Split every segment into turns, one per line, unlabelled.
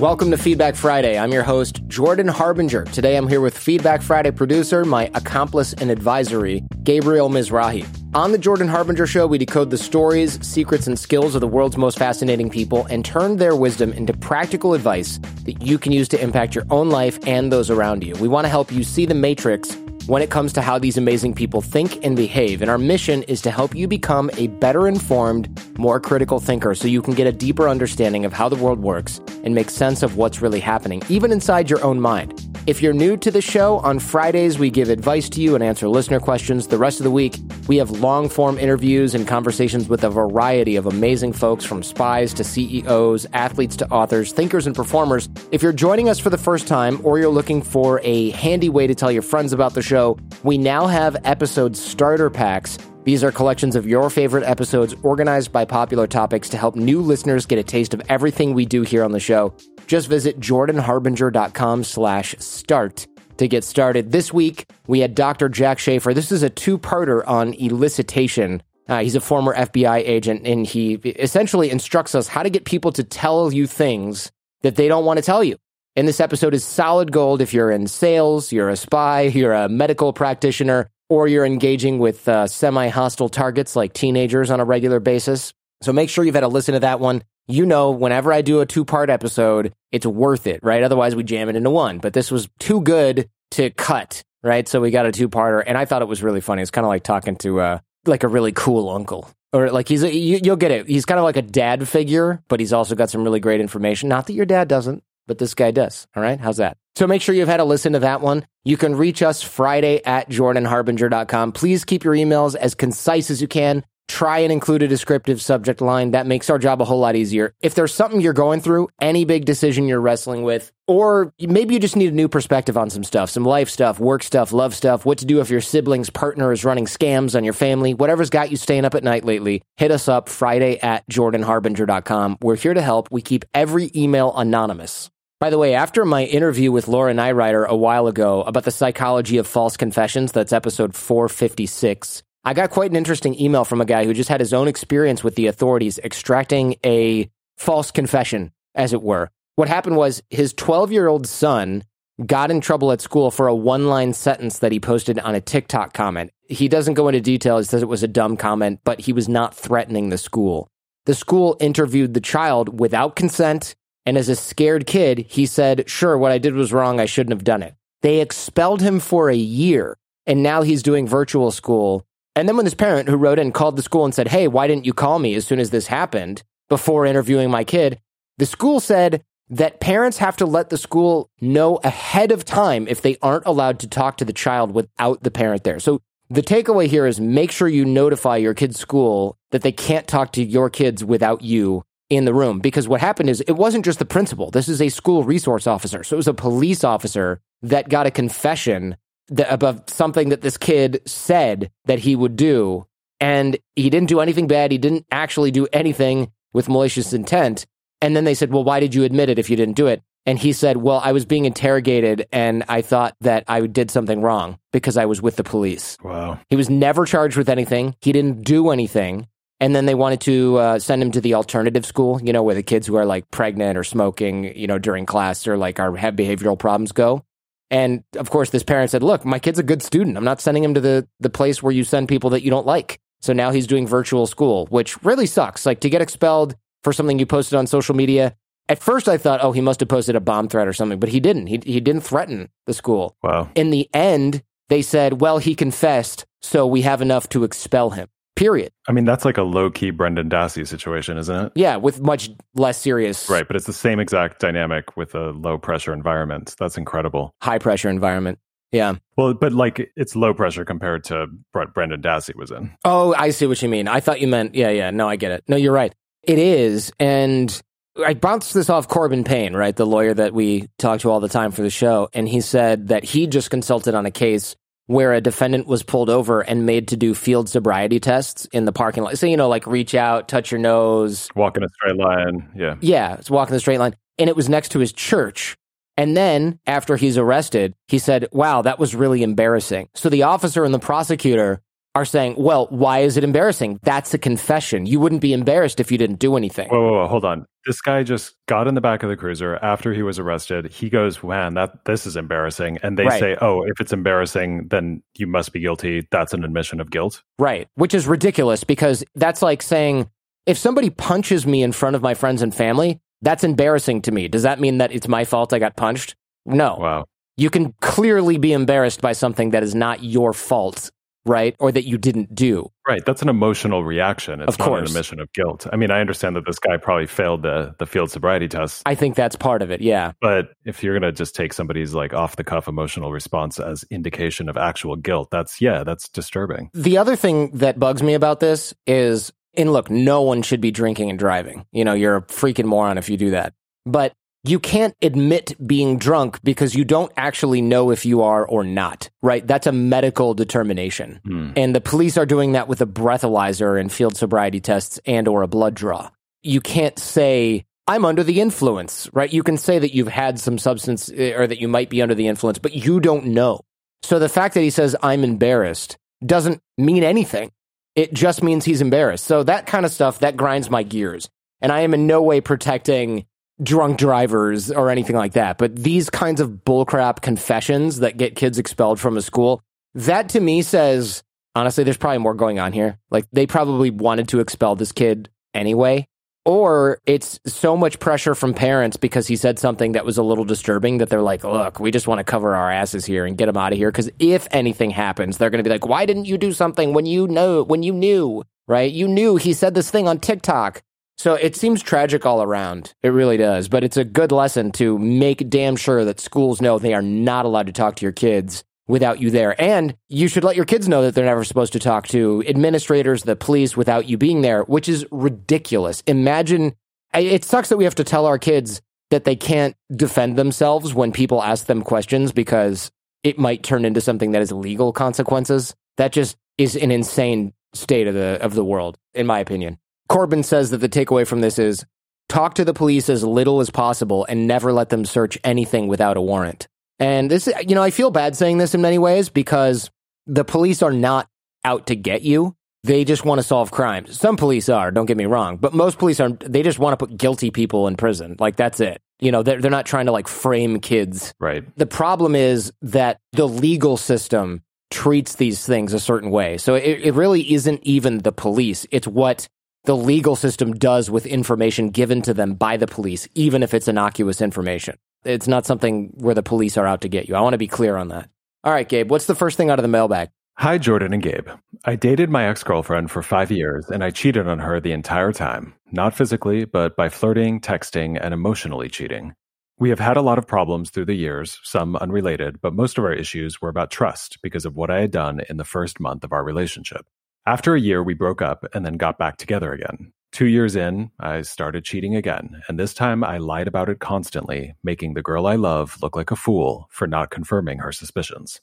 Welcome to Feedback Friday. I'm your host, Jordan Harbinger. Today I'm here with Feedback Friday producer, my accomplice in advisory, Gabriel Mizrahi. On the Jordan Harbinger Show, we decode the stories, secrets, and skills of the world's most fascinating people and turn their wisdom into practical advice that you can use to impact your own life and those around you. We want to help you see the matrix when it comes to how these amazing people think and behave. And our mission is to help you become a better informed, more critical thinker so you can get a deeper understanding of how the world works and make sense of what's really happening, even inside your own mind. If you're new to the show, on Fridays we give advice to you and answer listener questions. The rest of the week, we have long form interviews and conversations with a variety of amazing folks from spies to CEOs, athletes to authors, thinkers, and performers. If you're joining us for the first time or you're looking for a handy way to tell your friends about the show, we now have episode starter packs. These are collections of your favorite episodes organized by popular topics to help new listeners get a taste of everything we do here on the show. Just visit jordanharbinger.com slash start to get started. This week, we had Dr. Jack Schafer. This is a two-parter on elicitation. Uh, he's a former FBI agent, and he essentially instructs us how to get people to tell you things that they don't want to tell you. And this episode is solid gold if you're in sales, you're a spy, you're a medical practitioner, or you're engaging with uh, semi hostile targets like teenagers on a regular basis. So make sure you've had a listen to that one. You know, whenever I do a two part episode, it's worth it, right? Otherwise, we jam it into one. But this was too good to cut, right? So we got a two parter, and I thought it was really funny. It's kind of like talking to uh, like a really cool uncle. Or like he's a, you, you'll get it. He's kind of like a dad figure, but he's also got some really great information. Not that your dad doesn't, but this guy does. All right. How's that? So make sure you've had a listen to that one. You can reach us Friday at jordanharbinger.com. Please keep your emails as concise as you can. Try and include a descriptive subject line. That makes our job a whole lot easier. If there's something you're going through, any big decision you're wrestling with, or maybe you just need a new perspective on some stuff, some life stuff, work stuff, love stuff, what to do if your sibling's partner is running scams on your family, whatever's got you staying up at night lately, hit us up Friday at jordanharbinger.com. We're here to help. We keep every email anonymous. By the way, after my interview with Laura Nirider a while ago about the psychology of false confessions, that's episode 456, I got quite an interesting email from a guy who just had his own experience with the authorities extracting a false confession, as it were. What happened was his 12 year old son got in trouble at school for a one line sentence that he posted on a TikTok comment. He doesn't go into detail. He says it was a dumb comment, but he was not threatening the school. The school interviewed the child without consent and as a scared kid, he said, Sure, what I did was wrong. I shouldn't have done it. They expelled him for a year, and now he's doing virtual school. And then when this parent who wrote in called the school and said, Hey, why didn't you call me as soon as this happened before interviewing my kid? The school said that parents have to let the school know ahead of time if they aren't allowed to talk to the child without the parent there. So the takeaway here is make sure you notify your kid's school that they can't talk to your kids without you in the room because what happened is it wasn't just the principal. This is a school resource officer. So it was a police officer that got a confession that, about something that this kid said that he would do. And he didn't do anything bad. He didn't actually do anything with malicious intent. And then they said, well, why did you admit it if you didn't do it? And he said, well, I was being interrogated and I thought that I did something wrong because I was with the police.
Wow.
He was never charged with anything. He didn't do anything. And then they wanted to uh, send him to the alternative school, you know, where the kids who are like pregnant or smoking, you know, during class or like are have behavioral problems go. And of course, this parent said, "Look, my kid's a good student. I'm not sending him to the the place where you send people that you don't like." So now he's doing virtual school, which really sucks. Like to get expelled for something you posted on social media. At first, I thought, "Oh, he must have posted a bomb threat or something," but he didn't. He he didn't threaten the school.
Wow.
In the end, they said, "Well, he confessed, so we have enough to expel him." Period.
I mean, that's like a low key Brendan Dassey situation, isn't it?
Yeah, with much less serious.
Right, but it's the same exact dynamic with a low pressure environment. That's incredible.
High pressure environment. Yeah.
Well, but like it's low pressure compared to what Brendan Dassey was in.
Oh, I see what you mean. I thought you meant, yeah, yeah. No, I get it. No, you're right. It is. And I bounced this off Corbin Payne, right? The lawyer that we talk to all the time for the show. And he said that he just consulted on a case where a defendant was pulled over and made to do field sobriety tests in the parking lot. So, you know, like reach out, touch your nose,
walk in a straight line. Yeah.
Yeah, it's walking the straight line. And it was next to his church. And then after he's arrested, he said, wow, that was really embarrassing. So the officer and the prosecutor are saying, well, why is it embarrassing? That's a confession. You wouldn't be embarrassed if you didn't do anything.
Whoa, whoa, whoa, hold on. This guy just got in the back of the cruiser after he was arrested. He goes, man, that this is embarrassing. And they
Right.
say, oh, if it's embarrassing, then you must be guilty. That's an admission of guilt.
Right. Which is ridiculous because that's like saying if somebody punches me in front of my friends and family, that's embarrassing to me. Does that mean that it's my fault I got punched? No.
Wow.
You can clearly be embarrassed by something that is not your fault, right? Or that you didn't do.
Right. That's an emotional reaction. It's
Of
not an admission of guilt. I mean, I understand that this guy probably failed the, the field sobriety test.
I think that's part of it. Yeah.
But if you're going to just take somebody's like off the cuff emotional response as indication of actual guilt, that's, yeah, that's disturbing.
The other thing that bugs me about this is, and look, no one should be drinking and driving. You know, you're a freaking moron if you do that. But you can't admit being drunk because you don't actually know if you are or not, right? That's a medical determination.
Hmm.
And the police are doing that with a breathalyzer and field sobriety tests and or a blood draw. You can't say, I'm under the influence, right? You can say that you've had some substance eh, or that you might be under the influence, but you don't know. So the fact that he says, I'm embarrassed doesn't mean anything. It just means he's embarrassed. So that kind of stuff, that grinds my gears. And I am in no way protecting drunk drivers or anything like that. But these kinds of bullcrap confessions that get kids expelled from a school, that to me says, honestly, there's probably more going on here. Like they probably wanted to expel this kid anyway. Or it's so much pressure from parents because he said something that was a little disturbing that they're like, look, we just want to cover our asses here and get him out of here. Because if anything happens, they're going to be like, why didn't you do something when you know, when you knew, right? You knew he said this thing on TikTok. So it seems tragic all around. It really does. But it's a good lesson to make damn sure that schools know they are not allowed to talk to your kids without you there. And you should let your kids know that they're never supposed to talk to administrators, the police without you being there, which is ridiculous. Imagine it sucks that we have to tell our kids that they can't defend themselves when people ask them questions because it might turn into something that is legal consequences. That just is an insane state of the of the world, in my opinion. Corbin says that the takeaway from this is talk to the police as little as possible and never let them search anything without a warrant. And this, you know, I feel bad saying this in many ways because the police are not out to get you. They just want to solve crimes. Some police are, don't get me wrong, but most police are, they just want to put guilty people in prison. Like that's it. You know, they're, they're not trying to like frame kids.
Right.
The problem is that the legal system treats these things a certain way. So it, it really isn't even the police. It's what the legal system does with information given to them by the police, even if it's innocuous information. It's not something where the police are out to get you. I want to be clear on that. All right, Gabe, what's the first thing out of the mailbag?
Hi, Jordan and Gabe. I dated my ex girlfriend for five years and I cheated on her the entire time. Not physically, but by flirting, texting, and emotionally cheating. We have had a lot of problems through the years, some unrelated, but most of our issues were about trust because of what I had done in the first month of our relationship. After a year, we broke up and then got back together again. Two years in, I started cheating again, and this time I lied about it constantly, making the girl I love look like a fool for not confirming her suspicions.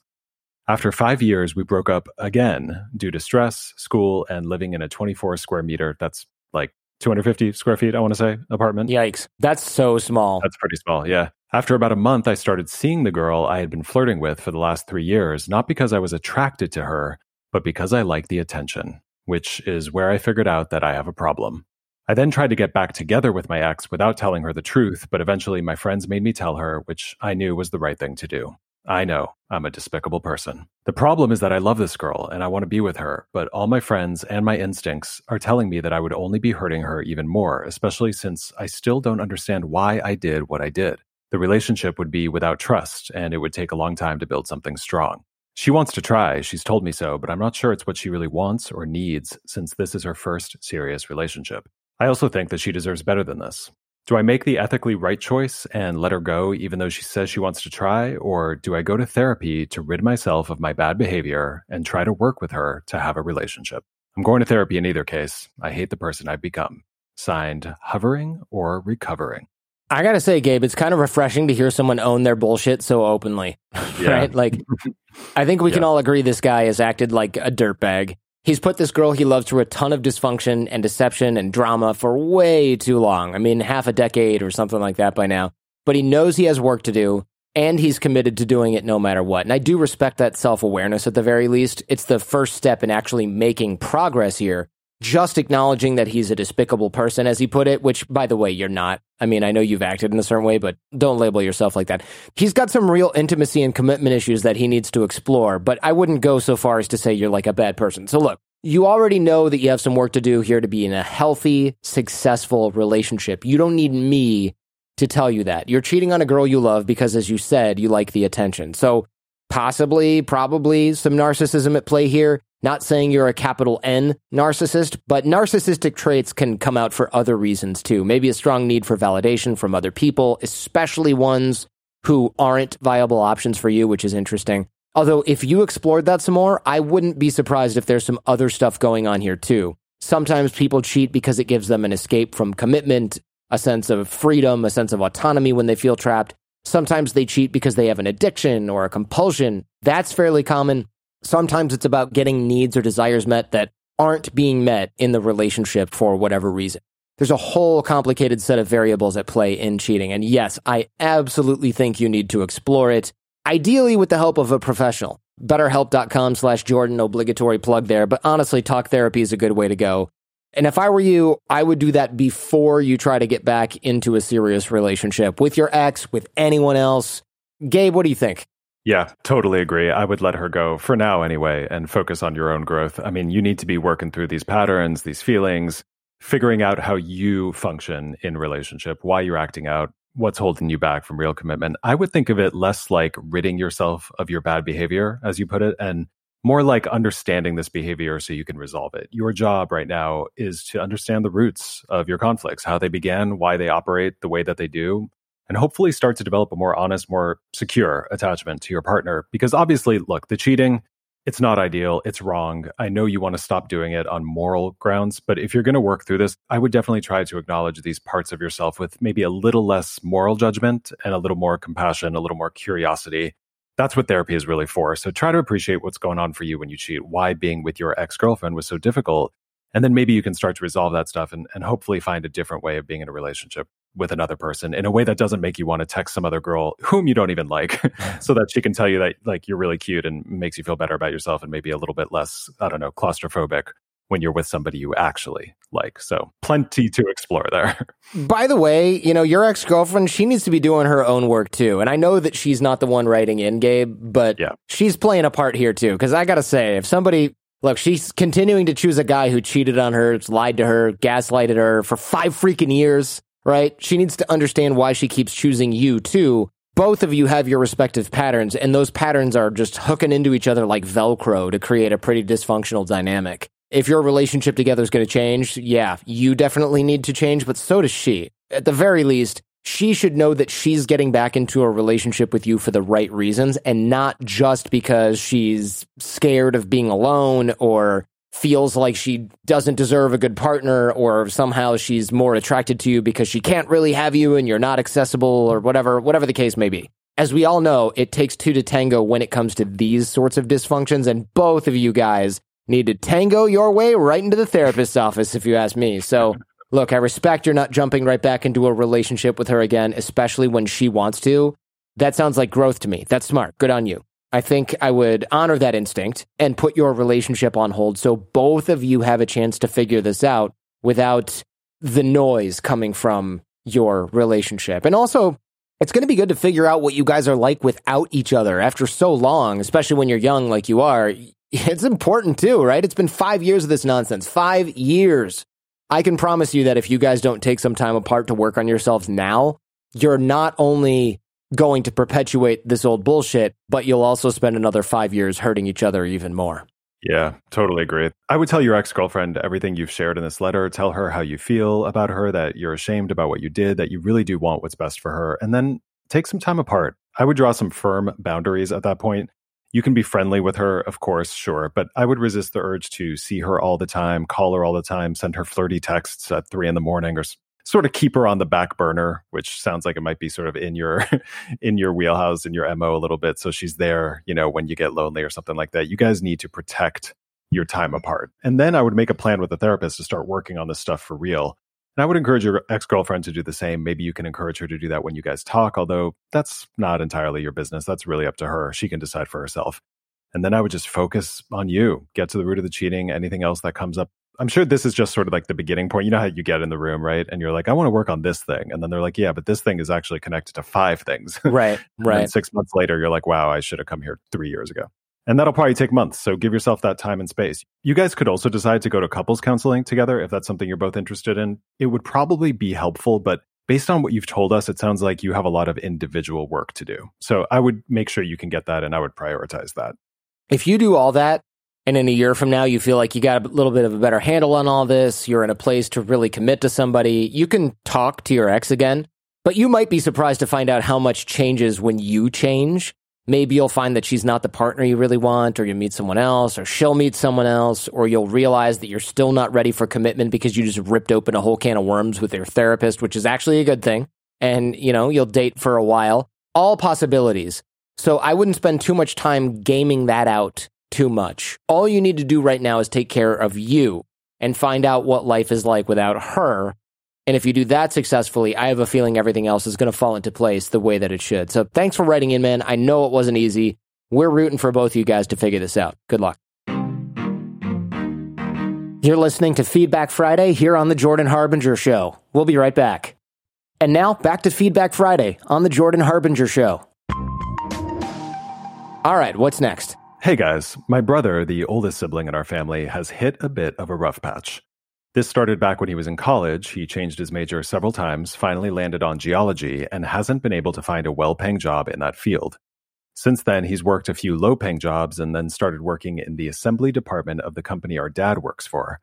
After five years, we broke up again due to stress, school, and living in a 24 square meter, that's like 250 square feet, I want to say, apartment.
Yikes. That's so small.
That's pretty small, yeah. After about a month, I started seeing the girl I had been flirting with for the last three years, not because I was attracted to her, but because I like the attention, which is where I figured out that I have a problem. I then tried to get back together with my ex without telling her the truth, but eventually my friends made me tell her, which I knew was the right thing to do. I know, I'm a despicable person. The problem is that I love this girl and I want to be with her, but all my friends and my instincts are telling me that I would only be hurting her even more, especially since I still don't understand why I did what I did. The relationship would be without trust, and it would take a long time to build something strong. She wants to try, she's told me so, but I'm not sure it's what she really wants or needs since this is her first serious relationship. I also think that she deserves better than this. Do I make the ethically right choice and let her go even though she says she wants to try? Or do I go to therapy to rid myself of my bad behavior and try to work with her to have a relationship? I'm going to therapy in either case. I hate the person I've become. Signed, hovering or recovering.
I gotta say, Gabe, it's kind of refreshing to hear someone own their bullshit so openly,
Yeah.
right? Like, I think we can all agree this guy has acted like a dirtbag. He's put this girl he loves through a ton of dysfunction and deception and drama for way too long. I mean, half a decade or something like that by now. But he knows he has work to do, and he's committed to doing it no matter what. And I do respect that self awareness at the very least. It's the first step in actually making progress here. Just acknowledging that he's a despicable person, as he put it, which, by the way, you're not. I mean, I know you've acted in a certain way, but don't label yourself like that. He's got some real intimacy and commitment issues that he needs to explore, but I wouldn't go so far as to say you're like a bad person. So, look, you already know that you have some work to do here to be in a healthy, successful relationship. You don't need me to tell you that. You're cheating on a girl you love because, as you said, you like the attention. So, possibly, probably some narcissism at play here. Not saying you're a capital N narcissist, but narcissistic traits can come out for other reasons too. Maybe a strong need for validation from other people, especially ones who aren't viable options for you, which is interesting. Although, if you explored that some more, I wouldn't be surprised if there's some other stuff going on here too. Sometimes people cheat because it gives them an escape from commitment, a sense of freedom, a sense of autonomy when they feel trapped. Sometimes they cheat because they have an addiction or a compulsion. That's fairly common. Sometimes it's about getting needs or desires met that aren't being met in the relationship for whatever reason. There's a whole complicated set of variables at play in cheating. And yes, I absolutely think you need to explore it ideally with the help of a professional. BetterHelp.com slash Jordan, obligatory plug there. But honestly, talk therapy is a good way to go. And if I were you, I would do that before you try to get back into a serious relationship with your ex, with anyone else. Gabe, what do you think?
Yeah, totally agree. I would let her go for now anyway and focus on your own growth. I mean, you need to be working through these patterns, these feelings, figuring out how you function in relationship, why you're acting out, what's holding you back from real commitment. I would think of it less like ridding yourself of your bad behavior, as you put it, and more like understanding this behavior so you can resolve it. Your job right now is to understand the roots of your conflicts, how they began, why they operate the way that they do, and hopefully start to develop a more honest, more secure attachment to your partner. Because obviously, look, the cheating, it's not ideal. It's wrong. I know you want to stop doing it on moral grounds, but if you're going to work through this, I would definitely try to acknowledge these parts of yourself with maybe a little less moral judgment and a little more compassion, a little more curiosity. That's what therapy is really for. So try to appreciate what's going on for you when you cheat, why being with your ex girlfriend was so difficult. And then maybe you can start to resolve that stuff and, and hopefully find a different way of being in a relationship with another person in a way that doesn't make you want to text some other girl whom you don't even like so that she can tell you that like you're really cute and makes you feel better about yourself and maybe a little bit less i don't know claustrophobic when you're with somebody you actually like so plenty to explore there
by the way you know your ex-girlfriend she needs to be doing her own work too and i know that she's not the one writing in gabe but yeah. she's playing a part here too because i gotta say if somebody Look, she's continuing to choose a guy who cheated on her, lied to her, gaslighted her for five freaking years right? She needs to understand why she keeps choosing you too. Both of you have your respective patterns, and those patterns are just hooking into each other like Velcro to create a pretty dysfunctional dynamic. If your relationship together is going to change, yeah, you definitely need to change, but so does she. At the very least, she should know that she's getting back into a relationship with you for the right reasons and not just because she's scared of being alone or feels like she doesn't deserve a good partner or somehow she's more attracted to you because she can't really have you and you're not accessible or whatever whatever the case may be. As we all know it takes two to tango when it comes to these sorts of dysfunctions and both of you guys need to tango your way right into the therapist's office if you ask me. So look i respect you're not jumping right back into a relationship with her again especially when she wants to. That sounds like growth to me. That's smart. Good on you I think I would honor that instinct and put your relationship on hold so both of you have a chance to figure this out without the noise coming from your relationship. And also, it's going to be good to figure out what you guys are like without each other after so long, especially when you're young like you are. It's important too, right? It's been five years of this nonsense. Five years. I can promise you that if you guys don't take some time apart to work on yourselves now, you're not only going to perpetuate this old bullshit, but you'll also spend another five years hurting each other even more.
Yeah, totally agree. I would tell your ex girlfriend everything you've shared in this letter. Tell her how you feel about her, that you're ashamed about what you did, that you really do want what's best for her, and then take some time apart. I would draw some firm boundaries at that point. You can be friendly with her, of course, sure, but I would resist the urge to see her all the time, call her all the time, send her flirty texts at three in the morning or sort of keep her on the back burner, which sounds like it might be sort of in your in your wheelhouse in your mo a little bit. So she's there, you know, when you get lonely or something like that. You guys need to protect your time apart, and then I would make a plan with the therapist to start working on this stuff for real. And I would encourage your ex girlfriend to do the same. Maybe you can encourage her to do that when you guys talk, although that's not entirely your business. That's really up to her. She can decide for herself. And then I would just focus on you, get to the root of the cheating, anything else that comes up. I'm sure this is just sort of like the beginning point. You know how you get in the room, right? And you're like, I want to work on this thing. And then they're like, yeah, but this thing is actually connected to five things.
Right. right.
six months later, you're like, wow, I should have come here three years ago. And that'll probably take months. So give yourself that time and space. You guys could also decide to go to couples counseling together if that's something you're both interested in. It would probably be helpful, but based on what you've told us, it sounds like you have a lot of individual work to do. So I would make sure you can get that and I would prioritize that.
If you do all that, and in a year from now you feel like you got a little bit of a better handle on all this, you're in a place to really commit to somebody, you can talk to your ex again. But you might be surprised to find out how much changes when you change maybe you'll find that she's not the partner you really want, or you meet someone else, or she'll meet someone else, or you'll realize that you're still not ready for commitment because you just ripped open a whole can of worms with your therapist, which is actually a good thing. And, you know, you'll date for a while. All possibilities. So I wouldn't spend too much time gaming that out too much. All you need to do right now is take care of you and find out what life is like without her and if you do that successfully, I have a feeling everything else is going to fall into place the way that it should. So thanks for writing in, man. I know it wasn't easy. We're rooting for both of you guys to figure this out. Good luck. You're listening to Feedback Friday here on The Jordan Harbinger Show. We'll be right back. And now back to Feedback Friday on The Jordan Harbinger Show. All right, what's next?
Hey guys, my brother, the oldest sibling in our family, has hit a bit of a rough patch. This started back when he was in college. He changed his major several times, finally landed on geology, and hasn't been able to find a well paying job in that field. Since then, he's worked a few low paying jobs and then started working in the assembly department of the company our dad works for.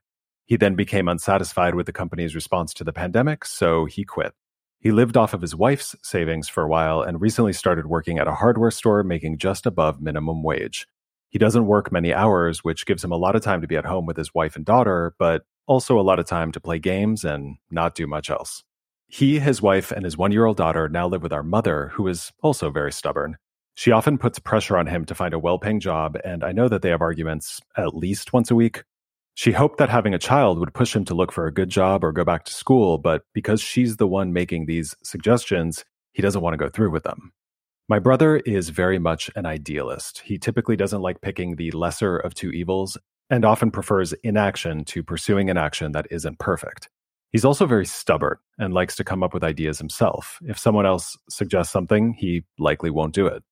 He then became unsatisfied with the company's response to the pandemic, so he quit. He lived off of his wife's savings for a while and recently started working at a hardware store making just above minimum wage. He doesn't work many hours, which gives him a lot of time to be at home with his wife and daughter, but also a lot of time to play games and not do much else. He, his wife, and his one year old daughter now live with our mother, who is also very stubborn. She often puts pressure on him to find a well paying job, and I know that they have arguments at least once a week. She hoped that having a child would push him to look for a good job or go back to school, but because she's the one making these suggestions, he doesn't want to go through with them. My brother is very much an idealist. He typically doesn't like picking the lesser of two evils and often prefers inaction to pursuing an action that isn't perfect. He's also very stubborn and likes to come up with ideas himself. If someone else suggests something, he likely won't do it.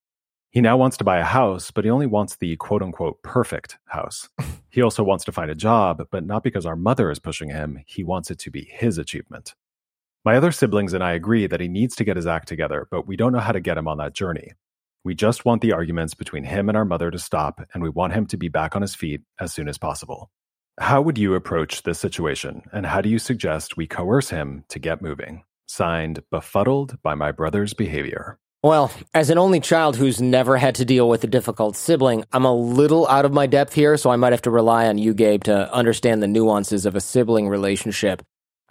He now wants to buy a house, but he only wants the quote unquote perfect house. he also wants to find a job, but not because our mother is pushing him. He wants it to be his achievement. My other siblings and I agree that he needs to get his act together, but we don't know how to get him on that journey. We just want the arguments between him and our mother to stop, and we want him to be back on his feet as soon as possible. How would you approach this situation, and how do you suggest we coerce him to get moving? Signed, Befuddled by My Brother's Behavior.
Well, as an only child who's never had to deal with a difficult sibling, I'm a little out of my depth here, so I might have to rely on you, Gabe, to understand the nuances of a sibling relationship.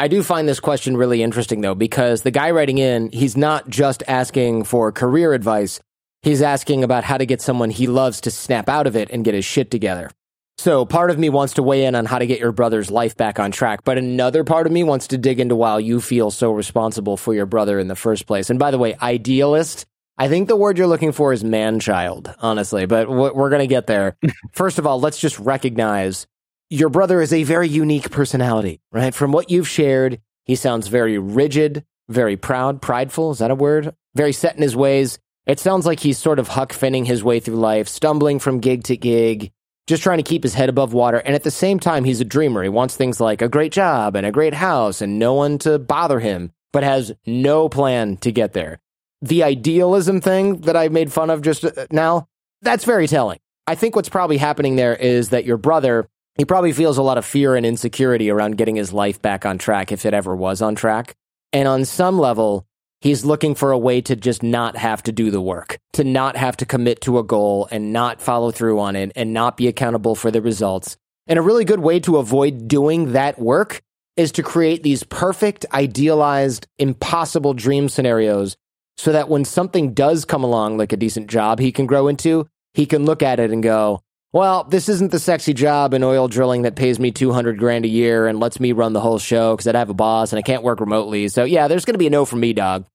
I do find this question really interesting, though, because the guy writing in, he's not just asking for career advice, He's asking about how to get someone he loves to snap out of it and get his shit together. So part of me wants to weigh in on how to get your brother's life back on track, but another part of me wants to dig into why you feel so responsible for your brother in the first place. And by the way, idealist, I think the word you're looking for is man child, honestly, but we're going to get there. First of all, let's just recognize your brother is a very unique personality, right? From what you've shared, he sounds very rigid, very proud, prideful. Is that a word? Very set in his ways. It sounds like he's sort of Huck Finning his way through life, stumbling from gig to gig, just trying to keep his head above water. And at the same time, he's a dreamer. He wants things like a great job and a great house and no one to bother him, but has no plan to get there. The idealism thing that I made fun of just uh, now, that's very telling. I think what's probably happening there is that your brother, he probably feels a lot of fear and insecurity around getting his life back on track if it ever was on track. And on some level, He's looking for a way to just not have to do the work, to not have to commit to a goal and not follow through on it and not be accountable for the results. And a really good way to avoid doing that work is to create these perfect, idealized, impossible dream scenarios so that when something does come along, like a decent job he can grow into, he can look at it and go, well, this isn't the sexy job in oil drilling that pays me 200 grand a year and lets me run the whole show because I'd have a boss and I can't work remotely. So, yeah, there's going to be a no from me, dog.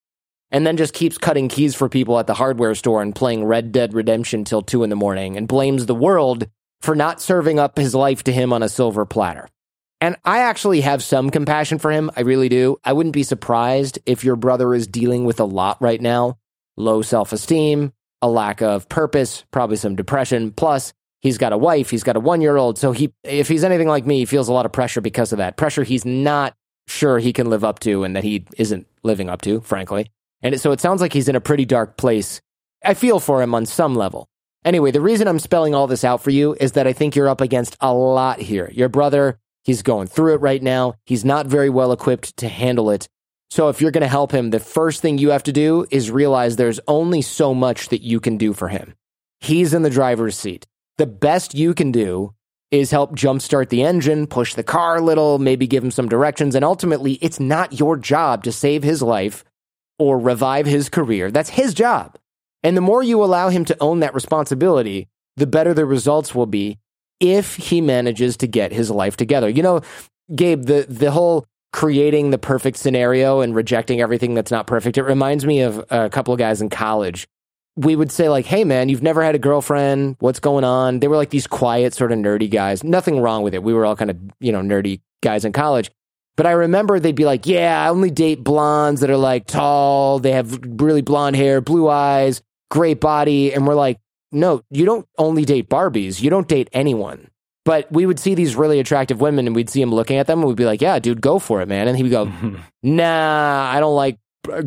And then just keeps cutting keys for people at the hardware store and playing Red Dead Redemption till 2 in the morning and blames the world for not serving up his life to him on a silver platter. And I actually have some compassion for him. I really do. I wouldn't be surprised if your brother is dealing with a lot right now low self esteem, a lack of purpose, probably some depression. Plus, he's got a wife, he's got a one year old. So he, if he's anything like me, he feels a lot of pressure because of that. Pressure he's not sure he can live up to and that he isn't living up to, frankly. And so it sounds like he's in a pretty dark place. I feel for him on some level. Anyway, the reason I'm spelling all this out for you is that I think you're up against a lot here. Your brother, he's going through it right now. He's not very well equipped to handle it. So if you're going to help him, the first thing you have to do is realize there's only so much that you can do for him. He's in the driver's seat the best you can do is help jumpstart the engine, push the car a little, maybe give him some directions. And ultimately, it's not your job to save his life or revive his career. That's his job. And the more you allow him to own that responsibility, the better the results will be if he manages to get his life together. You know, Gabe, the, the whole creating the perfect scenario and rejecting everything that's not perfect, it reminds me of a couple of guys in college we would say like, "Hey man, you've never had a girlfriend. What's going on?" They were like these quiet, sort of nerdy guys. Nothing wrong with it. We were all kind of you know nerdy guys in college. But I remember they'd be like, "Yeah, I only date blondes that are like tall. They have really blonde hair, blue eyes, great body." And we're like, "No, you don't only date Barbies. You don't date anyone." But we would see these really attractive women, and we'd see him looking at them, and we'd be like, "Yeah, dude, go for it, man." And he would go, "Nah, I don't like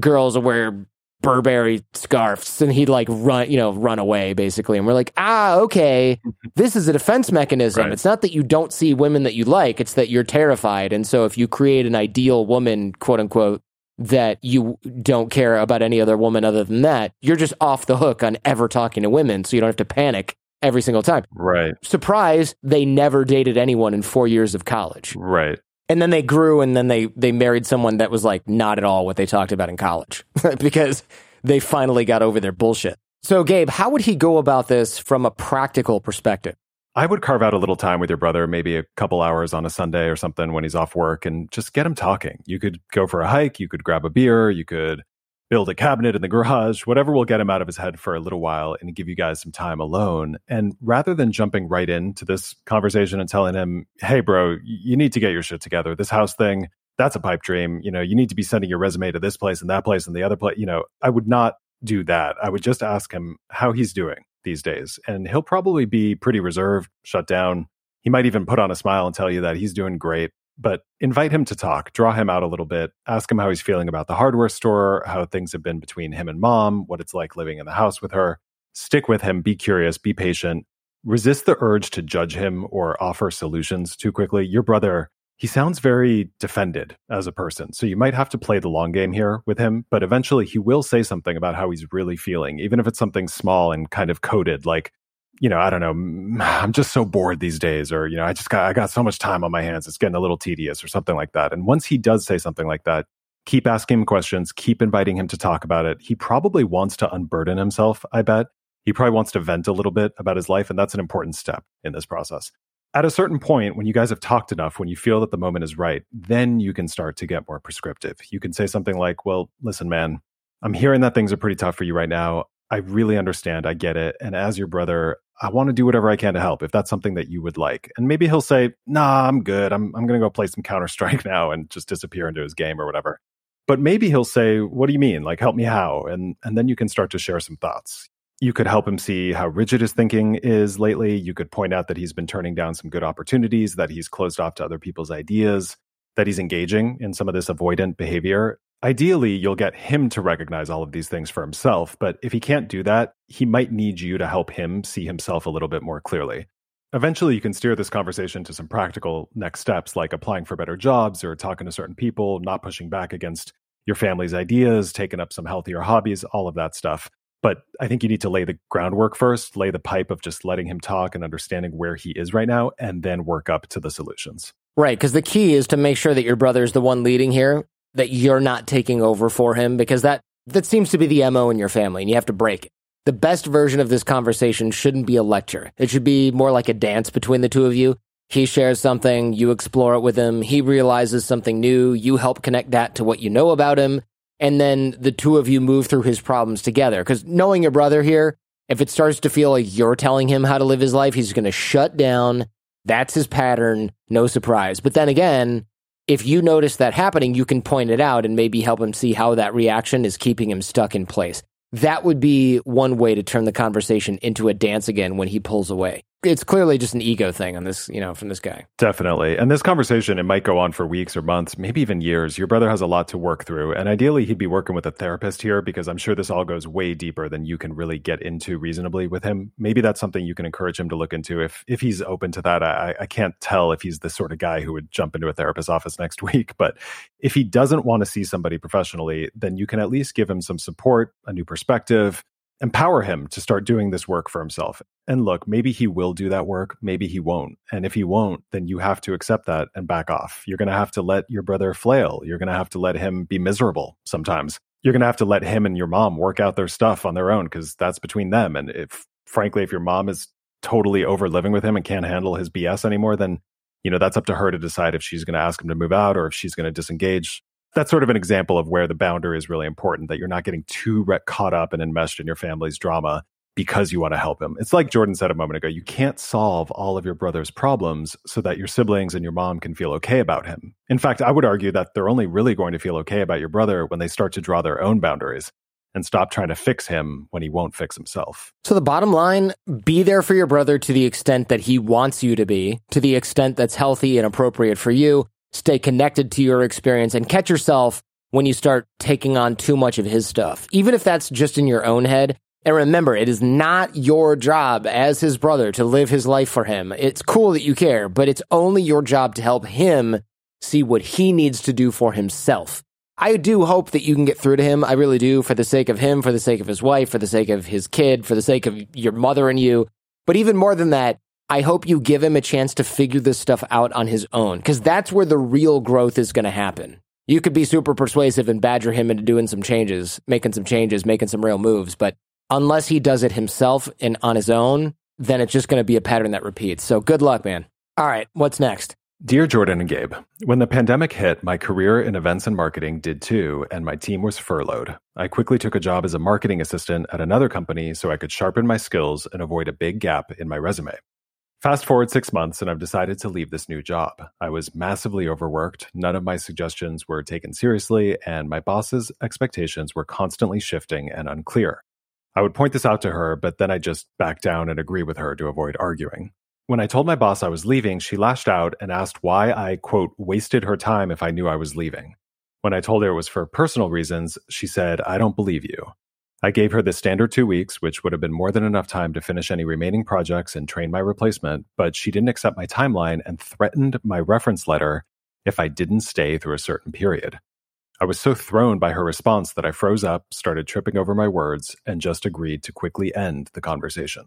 girls that wear Burberry scarves and he'd like run, you know, run away basically. And we're like, ah, okay, this is a defense mechanism. Right. It's not that you don't see women that you like, it's that you're terrified. And so if you create an ideal woman, quote unquote, that you don't care about any other woman other than that, you're just off the hook on ever talking to women. So you don't have to panic every single time.
Right.
Surprise, they never dated anyone in four years of college.
Right
and then they grew and then they they married someone that was like not at all what they talked about in college because they finally got over their bullshit. So Gabe, how would he go about this from a practical perspective?
I would carve out a little time with your brother, maybe a couple hours on a Sunday or something when he's off work and just get him talking. You could go for a hike, you could grab a beer, you could build a cabinet in the garage, whatever will get him out of his head for a little while and give you guys some time alone. And rather than jumping right into this conversation and telling him, hey, bro, you need to get your shit together. This house thing, that's a pipe dream. You know, you need to be sending your resume to this place and that place and the other place. You know, I would not do that. I would just ask him how he's doing these days. And he'll probably be pretty reserved, shut down. He might even put on a smile and tell you that he's doing great but invite him to talk, draw him out a little bit, ask him how he's feeling about the hardware store, how things have been between him and mom, what it's like living in the house with her. Stick with him, be curious, be patient. Resist the urge to judge him or offer solutions too quickly. Your brother, he sounds very defended as a person. So you might have to play the long game here with him, but eventually he will say something about how he's really feeling, even if it's something small and kind of coded, like, you know, I don't know, I'm just so bored these days, or, you know, I just got, I got so much time on my hands. It's getting a little tedious or something like that. And once he does say something like that, keep asking him questions, keep inviting him to talk about it. He probably wants to unburden himself, I bet. He probably wants to vent a little bit about his life. And that's an important step in this process. At a certain point, when you guys have talked enough, when you feel that the moment is right, then you can start to get more prescriptive. You can say something like, Well, listen, man, I'm hearing that things are pretty tough for you right now. I really understand. I get it. And as your brother, I want to do whatever I can to help if that's something that you would like. And maybe he'll say, nah, I'm good. I'm, I'm going to go play some Counter Strike now and just disappear into his game or whatever. But maybe he'll say, what do you mean? Like, help me how? And, and then you can start to share some thoughts. You could help him see how rigid his thinking is lately. You could point out that he's been turning down some good opportunities, that he's closed off to other people's ideas, that he's engaging in some of this avoidant behavior. Ideally, you'll get him to recognize all of these things for himself, but if he can't do that, he might need you to help him see himself a little bit more clearly. Eventually, you can steer this conversation to some practical next steps like applying for better jobs or talking to certain people, not pushing back against your family's ideas, taking up some healthier hobbies, all of that stuff. But I think you need to lay the groundwork first, lay the pipe of just letting him talk and understanding where he is right now, and then work up to the solutions.
Right. Because the key is to make sure that your brother is the one leading here that you're not taking over for him because that that seems to be the MO in your family and you have to break it. the best version of this conversation shouldn't be a lecture. It should be more like a dance between the two of you. He shares something, you explore it with him, he realizes something new, you help connect that to what you know about him, and then the two of you move through his problems together. Because knowing your brother here, if it starts to feel like you're telling him how to live his life, he's going to shut down. That's his pattern. No surprise. But then again, if you notice that happening, you can point it out and maybe help him see how that reaction is keeping him stuck in place. That would be one way to turn the conversation into a dance again when he pulls away it's clearly just an ego thing on this, you know, from this guy.
Definitely. And this conversation, it might go on for weeks or months, maybe even years. Your brother has a lot to work through. And ideally, he'd be working with a therapist here because I'm sure this all goes way deeper than you can really get into reasonably with him. Maybe that's something you can encourage him to look into if if he's open to that. I, I can't tell if he's the sort of guy who would jump into a therapist's office next week. But if he doesn't want to see somebody professionally, then you can at least give him some support, a new perspective, empower him to start doing this work for himself. And look, maybe he will do that work, maybe he won't. And if he won't, then you have to accept that and back off. You're going to have to let your brother flail. You're going to have to let him be miserable sometimes. You're going to have to let him and your mom work out their stuff on their own because that's between them. And if, frankly, if your mom is totally over living with him and can't handle his BS anymore, then, you know, that's up to her to decide if she's going to ask him to move out or if she's going to disengage that's sort of an example of where the boundary is really important that you're not getting too caught up and enmeshed in your family's drama because you want to help him. It's like Jordan said a moment ago you can't solve all of your brother's problems so that your siblings and your mom can feel okay about him. In fact, I would argue that they're only really going to feel okay about your brother when they start to draw their own boundaries and stop trying to fix him when he won't fix himself.
So, the bottom line be there for your brother to the extent that he wants you to be, to the extent that's healthy and appropriate for you stay connected to your experience and catch yourself when you start taking on too much of his stuff, even if that's just in your own head. And remember, it is not your job as his brother to live his life for him. It's cool that you care, but it's only your job to help him see what he needs to do for himself. I do hope that you can get through to him. I really do, for the sake of him, for the sake of his wife, for the sake of his kid, for the sake of your mother and you. But even more than that, I hope you give him a chance to figure this stuff out on his own because that's where the real growth is going to happen. You could be super persuasive and badger him into doing some changes, making some changes, making some real moves, but unless he does it himself and on his own, then it's just going to be a pattern that repeats. So good luck, man. All right, what's next?
Dear Jordan and Gabe, when the pandemic hit, my career in events and marketing did too, and my team was furloughed. I quickly took a job as a marketing assistant at another company so I could sharpen my skills and avoid a big gap in my resume. Fast forward six months, and I've decided to leave this new job. I was massively overworked, none of my suggestions were taken seriously, and my boss's expectations were constantly shifting and unclear. I would point this out to her, but then I just back down and agree with her to avoid arguing. When I told my boss I was leaving, she lashed out and asked why I, quote, wasted her time if I knew I was leaving. When I told her it was for personal reasons, she said, I don't believe you. I gave her the standard two weeks, which would have been more than enough time to finish any remaining projects and train my replacement, but she didn't accept my timeline and threatened my reference letter if I didn't stay through a certain period. I was so thrown by her response that I froze up, started tripping over my words, and just agreed to quickly end the conversation.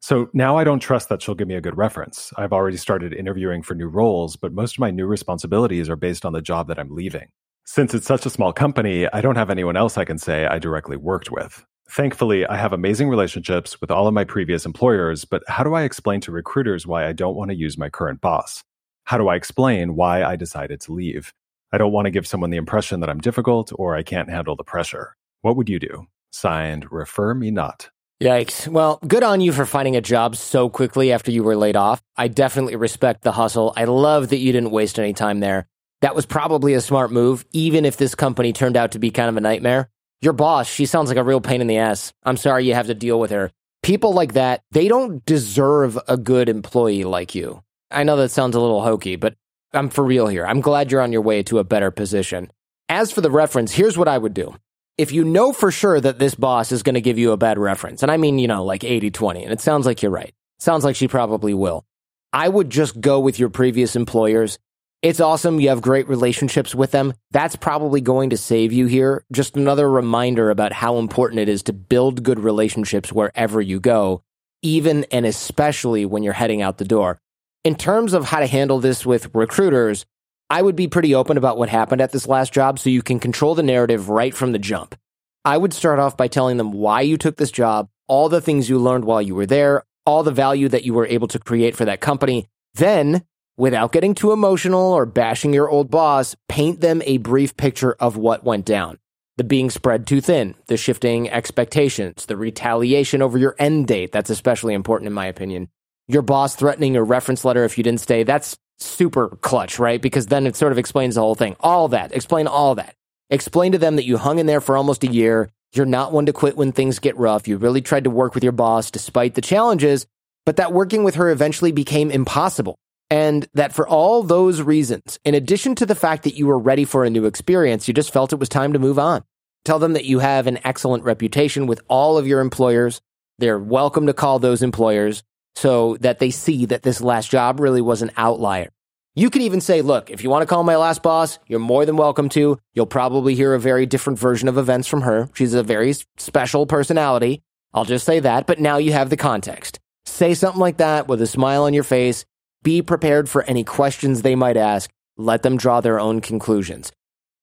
So now I don't trust that she'll give me a good reference. I've already started interviewing for new roles, but most of my new responsibilities are based on the job that I'm leaving. Since it's such a small company, I don't have anyone else I can say I directly worked with. Thankfully, I have amazing relationships with all of my previous employers, but how do I explain to recruiters why I don't want to use my current boss? How do I explain why I decided to leave? I don't want to give someone the impression that I'm difficult or I can't handle the pressure. What would you do? Signed, Refer Me Not.
Yikes. Well, good on you for finding a job so quickly after you were laid off. I definitely respect the hustle. I love that you didn't waste any time there. That was probably a smart move, even if this company turned out to be kind of a nightmare. Your boss, she sounds like a real pain in the ass. I'm sorry you have to deal with her. People like that, they don't deserve a good employee like you. I know that sounds a little hokey, but I'm for real here. I'm glad you're on your way to a better position. As for the reference, here's what I would do. If you know for sure that this boss is going to give you a bad reference, and I mean, you know, like 80 20, and it sounds like you're right. Sounds like she probably will. I would just go with your previous employers it's awesome. You have great relationships with them. That's probably going to save you here. Just another reminder about how important it is to build good relationships wherever you go, even and especially when you're heading out the door. In terms of how to handle this with recruiters, I would be pretty open about what happened at this last job so you can control the narrative right from the jump. I would start off by telling them why you took this job, all the things you learned while you were there, all the value that you were able to create for that company. Then, without getting too emotional or bashing your old boss, paint them a brief picture of what went down. The being spread too thin, the shifting expectations, the retaliation over your end date. That's especially important in my opinion. Your boss threatening your reference letter if you didn't stay. That's super clutch, right? Because then it sort of explains the whole thing. All that. Explain all that. Explain to them that you hung in there for almost a year. You're not one to quit when things get rough. You really tried to work with your boss despite the challenges, but that working with her eventually became impossible. And that for all those reasons, in addition to the fact that you were ready for a new experience, you just felt it was time to move on. Tell them that you have an excellent reputation with all of your employers. They're welcome to call those employers so that they see that this last job really was an outlier. You can even say, look, if you want to call my last boss, you're more than welcome to. You'll probably hear a very different version of events from her. She's a very special personality. I'll just say that, but now you have the context. Say something like that with a smile on your face. Be prepared for any questions they might ask. Let them draw their own conclusions.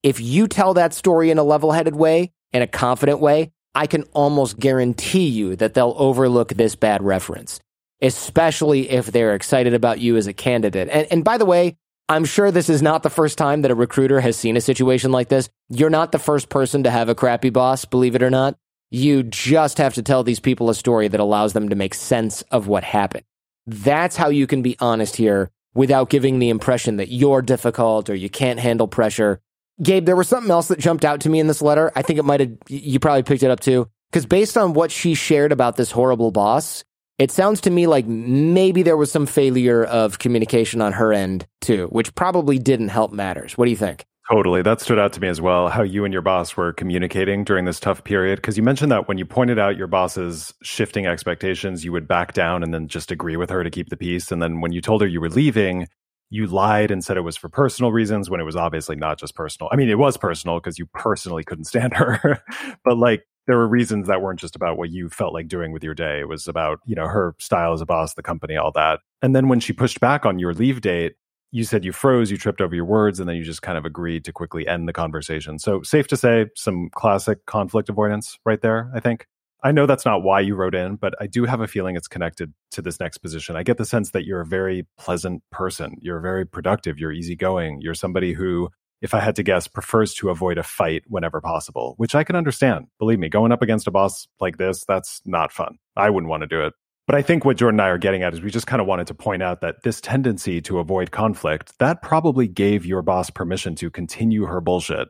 If you tell that story in a level headed way, in a confident way, I can almost guarantee you that they'll overlook this bad reference especially if they're excited about you as a candidate. And, and by the way, I'm sure this is not the first time that a recruiter has seen a situation like this. You're not the first person to have a crappy boss, believe it or not. You just have to tell these people a story that allows them to make sense of what happened. That's how you can be honest here without giving the impression that you're difficult or you can't handle pressure. Gabe, there was something else that jumped out to me in this letter. I think it might have, you probably picked it up too. Because based on what she shared about this horrible boss, it sounds to me like maybe there was some failure of communication on her end too, which probably didn't help matters. What do you think?
Totally. That stood out to me as well, how you and your boss were communicating during this tough period. Because you mentioned that when you pointed out your boss's shifting expectations, you would back down and then just agree with her to keep the peace. And then when you told her you were leaving, you lied and said it was for personal reasons when it was obviously not just personal. I mean, it was personal because you personally couldn't stand her, but like there were reasons that weren't just about what you felt like doing with your day. It was about, you know, her style as a boss, the company, all that. And then when she pushed back on your leave date, you said you froze, you tripped over your words, and then you just kind of agreed to quickly end the conversation. So, safe to say, some classic conflict avoidance right there, I think. I know that's not why you wrote in, but I do have a feeling it's connected to this next position. I get the sense that you're a very pleasant person. You're very productive. You're easygoing. You're somebody who if I had to guess, prefers to avoid a fight whenever possible, which I can understand. Believe me, going up against a boss like this, that's not fun. I wouldn't want to do it. But I think what Jordan and I are getting at is we just kind of wanted to point out that this tendency to avoid conflict, that probably gave your boss permission to continue her bullshit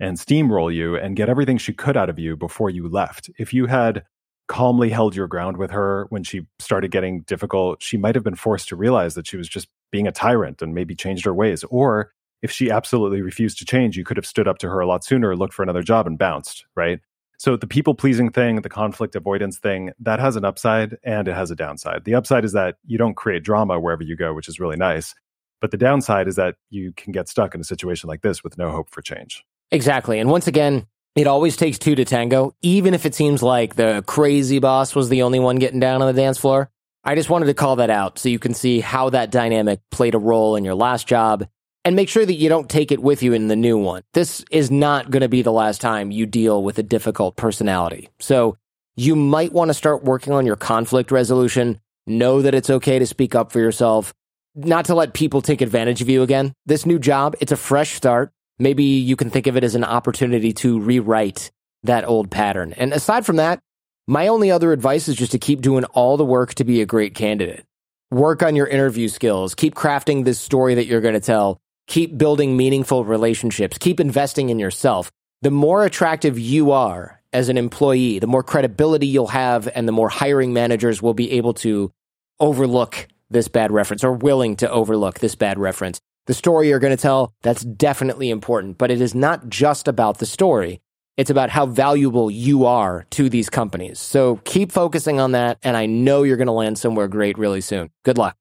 and steamroll you and get everything she could out of you before you left. If you had calmly held your ground with her when she started getting difficult, she might have been forced to realize that she was just being a tyrant and maybe changed her ways. Or if she absolutely refused to change, you could have stood up to her a lot sooner, looked for another job, and bounced, right? So the people pleasing thing, the conflict avoidance thing, that has an upside and it has a downside. The upside is that you don't create drama wherever you go, which is really nice. But the downside is that you can get stuck in a situation like this with no hope for change.
Exactly. And once again, it always takes two to tango, even if it seems like the crazy boss was the only one getting down on the dance floor. I just wanted to call that out so you can see how that dynamic played a role in your last job and make sure that you don't take it with you in the new one. This is not going to be the last time you deal with a difficult personality. So you might want to start working on your conflict resolution. Know that it's okay to speak up for yourself, not to let people take advantage of you again. This new job, it's a fresh start. Maybe you can think of it as an opportunity to rewrite that old pattern. And aside from that, my only other advice is just to keep doing all the work to be a great candidate. Work on your interview skills. Keep crafting this story that you're going to tell keep building meaningful relationships, keep investing in yourself. The more attractive you are as an employee, the more credibility you'll have, and the more hiring managers will be able to overlook this bad reference or willing to overlook this bad reference. The story you're going to tell, that's definitely important, but it is not just about the story. It's about how valuable you are to these companies. So keep focusing on that, and I know you're going to land somewhere great really soon. Good luck.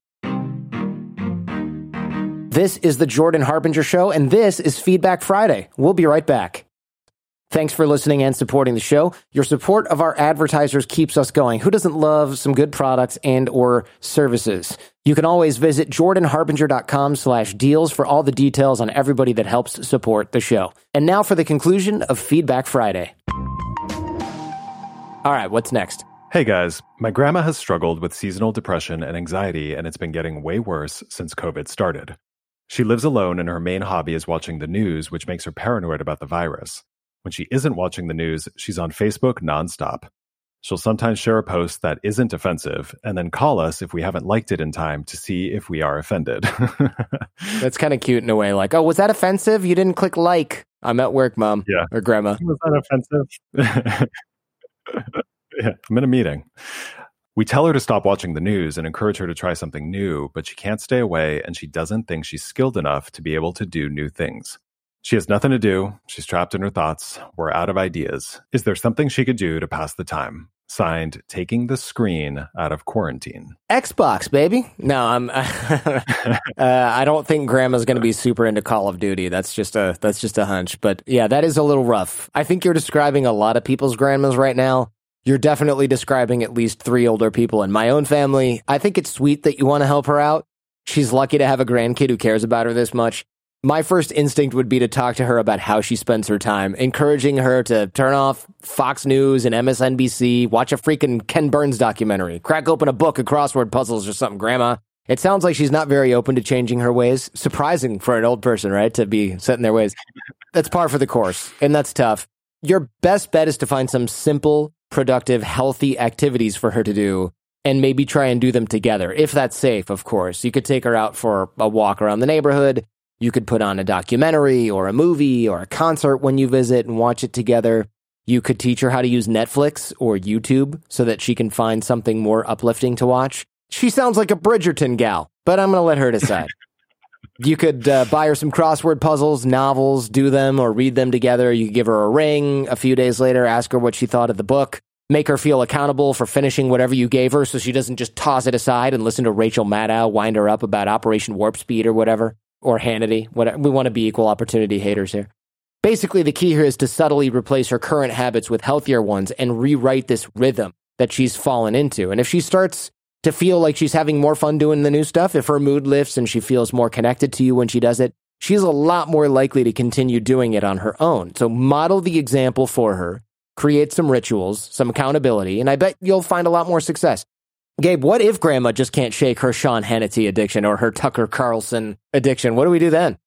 This is the Jordan Harbinger Show, and this is Feedback Friday. We'll be right back. Thanks for listening and supporting the show. Your support of our advertisers keeps us going. Who doesn't love some good products and or services? You can always visit jordanharbinger.com slash deals for all the details on everybody that helps support the show. And now for the conclusion of Feedback Friday. All right, what's next?
Hey guys, my grandma has struggled with seasonal depression and anxiety, and it's been getting way worse since COVID started. She lives alone, and her main hobby is watching the news, which makes her paranoid about the virus. When she isn't watching the news, she's on Facebook nonstop. She'll sometimes share a post that isn't offensive and then call us if we haven't liked it in time to see if we are offended.
That's kind of cute in a way. Like, oh, was that offensive? You didn't click like. I'm at work, mom.
Yeah.
Or grandma.
Was that offensive? yeah, I'm in a meeting. We tell her to stop watching the news and encourage her to try something new, but she can't stay away and she doesn't think she's skilled enough to be able to do new things. She has nothing to do. She's trapped in her thoughts. We're out of ideas. Is there something she could do to pass the time? Signed, taking the screen out of quarantine.
Xbox, baby. No, I'm. uh, I don't think Grandma's going to be super into Call of Duty. That's just a that's just a hunch. But yeah, that is a little rough. I think you're describing a lot of people's grandmas right now you're definitely describing at least three older people in my own family. I think it's sweet that you want to help her out. She's lucky to have a grandkid who cares about her this much. My first instinct would be to talk to her about how she spends her time, encouraging her to turn off Fox News and MSNBC, watch a freaking Ken Burns documentary, crack open a book of crossword puzzles or something, Grandma. It sounds like she's not very open to changing her ways. Surprising for an old person, right? To be set in their ways. That's par for the course, and that's tough. Your best bet is to find some simple, productive, healthy activities for her to do and maybe try and do them together, if that's safe, of course. You could take her out for a walk around the neighborhood. You could put on a documentary or a movie or a concert when you visit and watch it together. You could teach her how to use Netflix or YouTube so that she can find something more uplifting to watch. She sounds like a Bridgerton gal, but I'm going to let her decide. you could uh, buy her some crossword puzzles, novels, do them or read them together. You give her a ring a few days later, ask her what she thought of the book, make her feel accountable for finishing whatever you gave her so she doesn't just toss it aside and listen to Rachel Maddow wind her up about Operation Warp Speed or whatever, or Hannity. Whatever. We want to be equal opportunity haters here. Basically, the key here is to subtly replace her current habits with healthier ones and rewrite this rhythm that she's fallen into. And if she starts to feel like she's having more fun doing the new stuff, if her mood lifts and she feels more connected to you when she does it, she's a lot more likely to continue doing it on her own. So model the example for her, create some rituals, some accountability, and I bet you'll find a lot more success. Gabe, what if grandma just can't shake her Sean Hannity addiction or her Tucker Carlson addiction? What do we do then?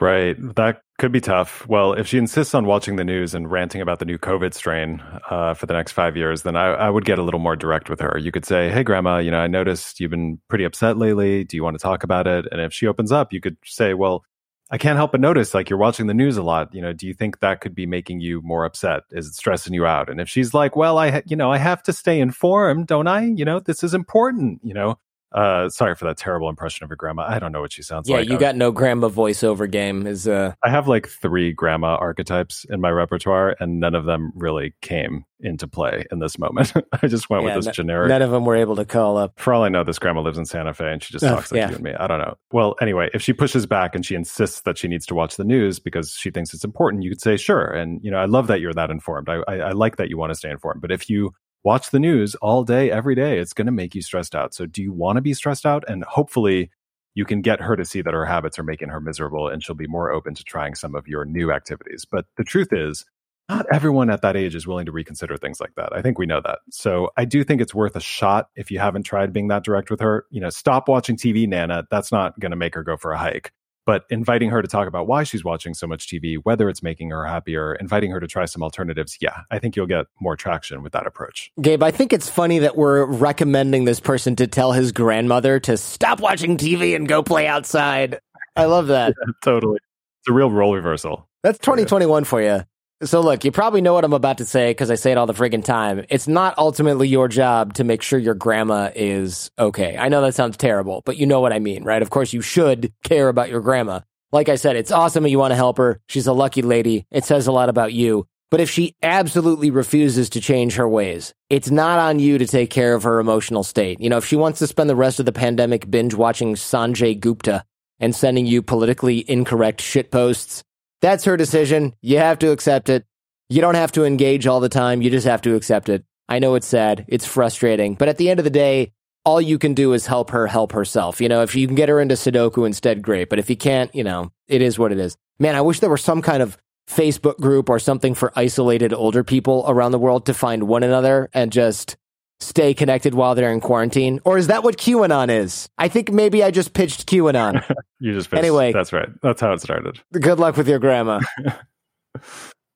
Right. That could be tough. Well, if she insists on watching the news and ranting about the new COVID strain uh, for the next five years, then I, I, would get a little more direct with her. You could say, Hey, grandma, you know, I noticed you've been pretty upset lately. Do you want to talk about it? And if she opens up, you could say, Well, I can't help but notice like you're watching the news a lot. You know, do you think that could be making you more upset? Is it stressing you out? And if she's like, well, I, you know, I have to stay informed, don't I? You know, this is important, you know, uh, sorry for that terrible impression of your grandma. I don't know what she sounds
yeah,
like.
Yeah, you got no grandma voiceover game. Is uh,
I have like three grandma archetypes in my repertoire, and none of them really came into play in this moment. I just went yeah, with this n- generic.
None of them were able to call up.
For all I know, this grandma lives in Santa Fe, and she just talks like yeah. you and me. I don't know. Well, anyway, if she pushes back and she insists that she needs to watch the news because she thinks it's important, you could say sure. And you know, I love that you're that informed. I, I, I like that you want to stay informed. But if you watch the news all day, every day. It's going to make you stressed out. So, do you want to be stressed out? And hopefully, you can get her to see that her habits are making her miserable and she'll be more open to trying some of your new activities. But the truth is, not everyone at that age is willing to reconsider things like that. I think we know that. So I do think it's worth a shot if you haven't tried being that direct with her. You know, stop watching TV, Nana. That's not going to make her go for a hike but inviting her to talk about why she's watching so much TV, whether it's making her happier, inviting her to try some alternatives, yeah, I think you'll get more traction with that approach.
Gabe, I think it's funny that we're recommending this person to tell his grandmother to stop watching TV and go play outside. I love that.
Yeah, totally. It's a real role reversal.
That's 2021 for you. So look, you probably know what I'm about to say because I say it all the friggin' time. It's not ultimately your job to make sure your grandma is okay. I know that sounds terrible, but you know what I mean, right? Of course you should care about your grandma. Like I said, it's awesome that you want to help her. She's a lucky lady. It says a lot about you. But if she absolutely refuses to change her ways, it's not on you to take care of her emotional state. You know, if she wants to spend the rest of the pandemic binge watching Sanjay Gupta and sending you politically incorrect shit posts, that's her decision. You have to accept it. You don't have to engage all the time. You just have to accept it. I know it's sad. It's frustrating. But at the end of the day, all you can do is help her help herself. You know, if you can get her into Sudoku instead, great. But if you can't, you know, it is what it is. Man, I wish there were some kind of Facebook group or something for isolated older people around the world to find one another and just stay connected while they're in quarantine? Or is that what QAnon is? I think maybe I just pitched QAnon.
you just pitched.
Anyway.
That's right. That's how it started.
Good luck with your grandma.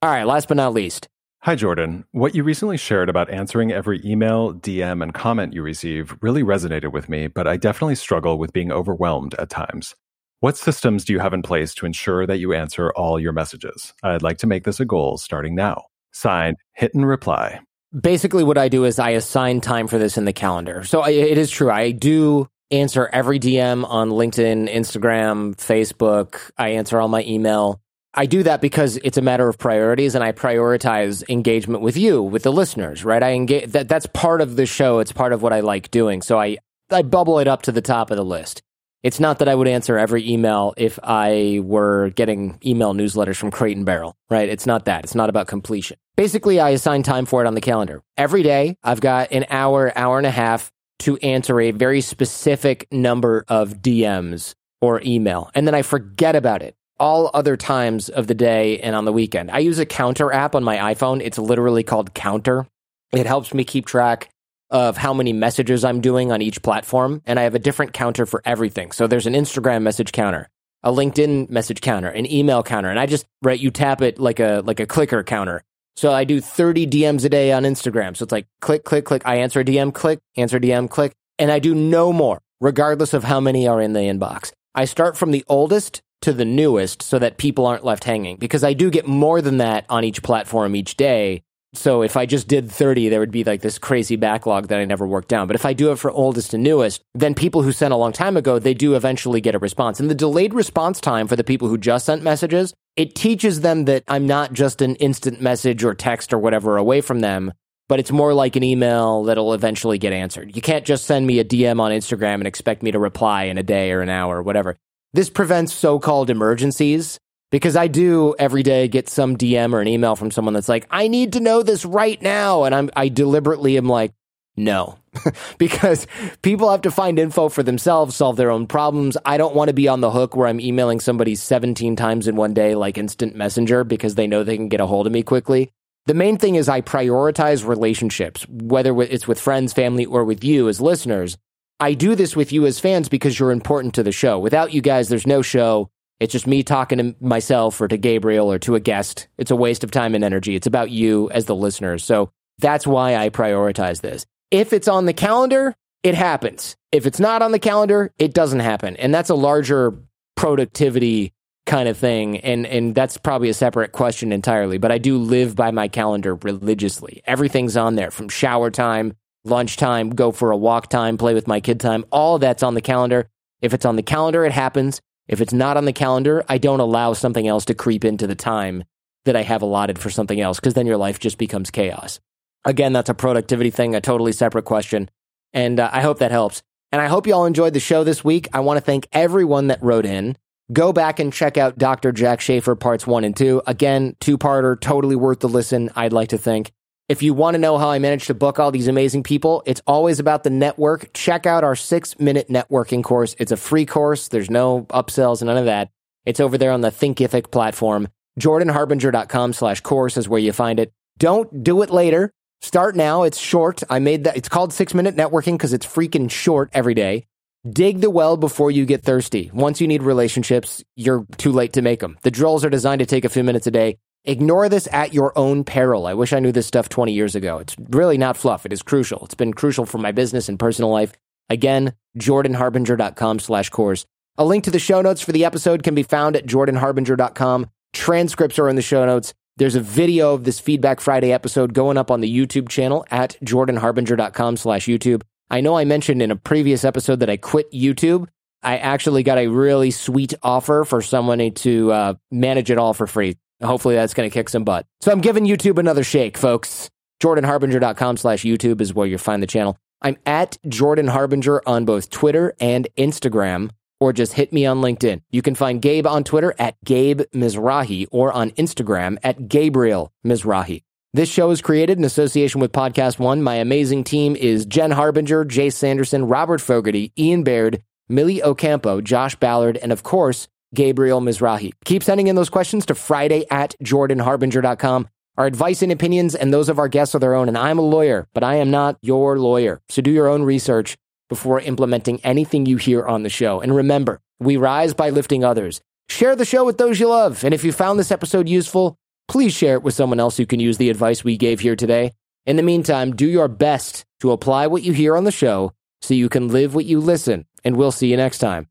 All right, last but not least.
Hi, Jordan. What you recently shared about answering every email, DM, and comment you receive really resonated with me, but I definitely struggle with being overwhelmed at times. What systems do you have in place to ensure that you answer all your messages? I'd like to make this a goal starting now. Signed, hit and reply.
Basically, what I do is I assign time for this in the calendar. So I, it is true. I do answer every DM on LinkedIn, Instagram, Facebook. I answer all my email. I do that because it's a matter of priorities and I prioritize engagement with you, with the listeners, right? I engage that that's part of the show. It's part of what I like doing. So I I bubble it up to the top of the list. It's not that I would answer every email if I were getting email newsletters from Crate and Barrel, right? It's not that. It's not about completion. Basically, I assign time for it on the calendar. Every day, I've got an hour, hour and a half to answer a very specific number of DMs or email. And then I forget about it all other times of the day and on the weekend. I use a counter app on my iPhone. It's literally called Counter. It helps me keep track of how many messages I'm doing on each platform. And I have a different counter for everything. So there's an Instagram message counter, a LinkedIn message counter, an email counter. And I just, right, you tap it like a, like a clicker counter. So I do 30 DMs a day on Instagram. So it's like click, click, click. I answer a DM, click, answer DM, click. And I do no more, regardless of how many are in the inbox. I start from the oldest to the newest so that people aren't left hanging because I do get more than that on each platform each day. So if I just did 30, there would be like this crazy backlog that I never worked down. But if I do it for oldest and newest, then people who sent a long time ago, they do eventually get a response. And the delayed response time for the people who just sent messages, it teaches them that I'm not just an instant message or text or whatever away from them, but it's more like an email that'll eventually get answered. You can't just send me a DM on Instagram and expect me to reply in a day or an hour or whatever. This prevents so called emergencies because I do every day get some DM or an email from someone that's like, I need to know this right now. And I'm, I deliberately am like, no, because people have to find info for themselves, solve their own problems. I don't want to be on the hook where I'm emailing somebody 17 times in one day, like instant messenger, because they know they can get a hold of me quickly. The main thing is I prioritize relationships, whether it's with friends, family, or with you as listeners. I do this with you as fans because you're important to the show. Without you guys, there's no show. It's just me talking to myself or to Gabriel or to a guest. It's a waste of time and energy. It's about you as the listeners. So that's why I prioritize this. If it's on the calendar, it happens. If it's not on the calendar, it doesn't happen. And that's a larger productivity kind of thing. And, and that's probably a separate question entirely. But I do live by my calendar religiously. Everything's on there from shower time lunchtime, go for a walk time, play with my kid time. All that's on the calendar. If it's on the calendar, it happens. If it's not on the calendar, I don't allow something else to creep into the time that I have allotted for something else because then your life just becomes chaos. Again, that's a productivity thing, a totally separate question. And uh, I hope that helps. And I hope you all enjoyed the show this week. I want to thank everyone that wrote in. Go back and check out Dr. Jack Schafer parts one and two. Again, two parter, totally worth the listen, I'd like to think. If you want to know how I managed to book all these amazing people, it's always about the network. Check out our six minute networking course. It's a free course. There's no upsells, none of that. It's over there on the Thinkific platform. JordanHarbinger.com slash course is where you find it. Don't do it later. Start now. It's short. I made that. It's called six minute networking because it's freaking short every day. Dig the well before you get thirsty. Once you need relationships, you're too late to make them. The drills are designed to take a few minutes a day. Ignore this at your own peril. I wish I knew this stuff 20 years ago. It's really not fluff. It is crucial. It's been crucial for my business and personal life. Again, jordanharbinger.com slash course. A link to the show notes for the episode can be found at jordanharbinger.com. Transcripts are in the show notes. There's a video of this Feedback Friday episode going up on the YouTube channel at jordanharbinger.com slash YouTube. I know I mentioned in a previous episode that I quit YouTube. I actually got a really sweet offer for someone to uh, manage it all for free. Hopefully that's going to kick some butt. So I'm giving YouTube another shake, folks. JordanHarbinger.com slash YouTube is where you'll find the channel. I'm at Jordan Harbinger on both Twitter and Instagram, or just hit me on LinkedIn. You can find Gabe on Twitter at Gabe Mizrahi or on Instagram at Gabriel Mizrahi. This show is created in association with Podcast One. My amazing team is Jen Harbinger, Jay Sanderson, Robert Fogarty, Ian Baird, Millie Ocampo, Josh Ballard, and of course, Gabriel Mizrahi. Keep sending in those questions to Friday at JordanHarbinger.com. Our advice and opinions and those of our guests are their own, and I'm a lawyer, but I am not your lawyer. So do your own research before implementing anything you hear on the show. And remember, we rise by lifting others. Share the show with those you love. And if you found this episode useful, please share it with someone else who can use the advice we gave here today. In the meantime, do your best to apply what you hear on the show so you can live what you listen. And we'll see you next time.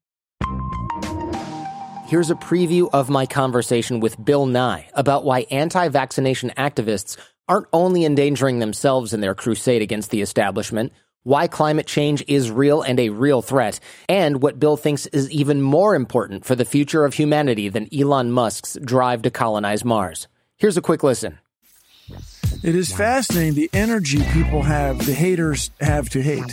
Here's a preview of my conversation with Bill Nye about why anti vaccination activists aren't only endangering themselves in their crusade against the establishment, why climate change is real and a real threat, and what Bill thinks is even more important for the future of humanity than Elon Musk's drive to colonize Mars. Here's a quick listen.
It is fascinating the energy people have, the haters have to hate.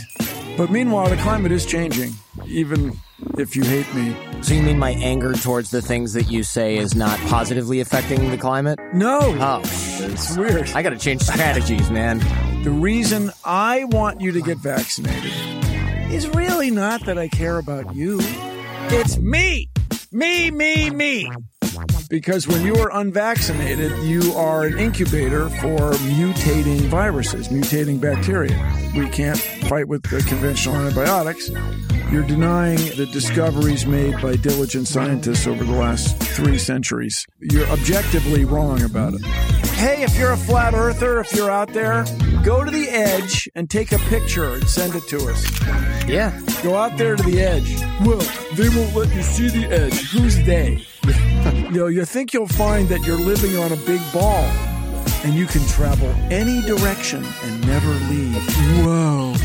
But meanwhile, the climate is changing, even if you hate me.
So you mean my anger towards the things that you say is not positively affecting the climate?
No.
Oh,
it's weird.
I gotta change strategies, man.
The reason I want you to get vaccinated is really not that I care about you. It's me. Me, me, me. Because when you are unvaccinated, you are an incubator for mutating viruses, mutating bacteria. We can't fight with the conventional antibiotics. You're denying the discoveries made by diligent scientists over the last three centuries. You're objectively wrong about it. Hey, if you're a flat earther, if you're out there, go to the edge and take a picture and send it to us.
Yeah.
Go out there to the edge. Well, they won't let you see the edge. Who's they? you know, you think you'll find that you're living on a big ball and you can travel any direction and never leave. Whoa.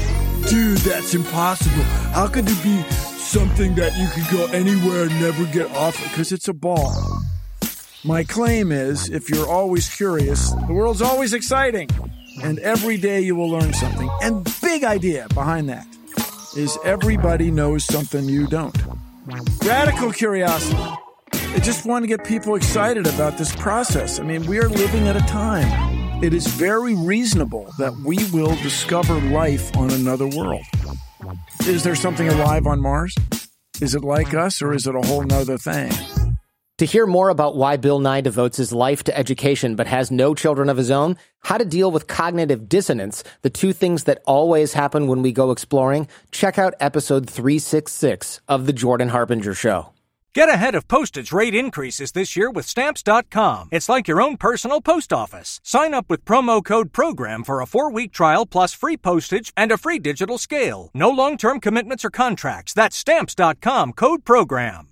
Dude, that's impossible. How could it be something that you could go anywhere and never get off? Because it's a ball. My claim is if you're always curious, the world's always exciting. And every day you will learn something. And big idea behind that is everybody knows something you don't. Radical curiosity. I just want to get people excited about this process. I mean, we are living at a time. It is very reasonable that we will discover life on another world. Is there something alive on Mars? Is it like us or is it a whole nother thing?
To hear more about why Bill Nye devotes his life to education but has no children of his own, how to deal with cognitive dissonance, the two things that always happen when we go exploring, check out episode 366 of The Jordan Harbinger Show.
Get ahead of postage rate increases this year with Stamps.com. It's like your own personal post office. Sign up with promo code PROGRAM for a four week trial plus free postage and a free digital scale. No long term commitments or contracts. That's Stamps.com code PROGRAM.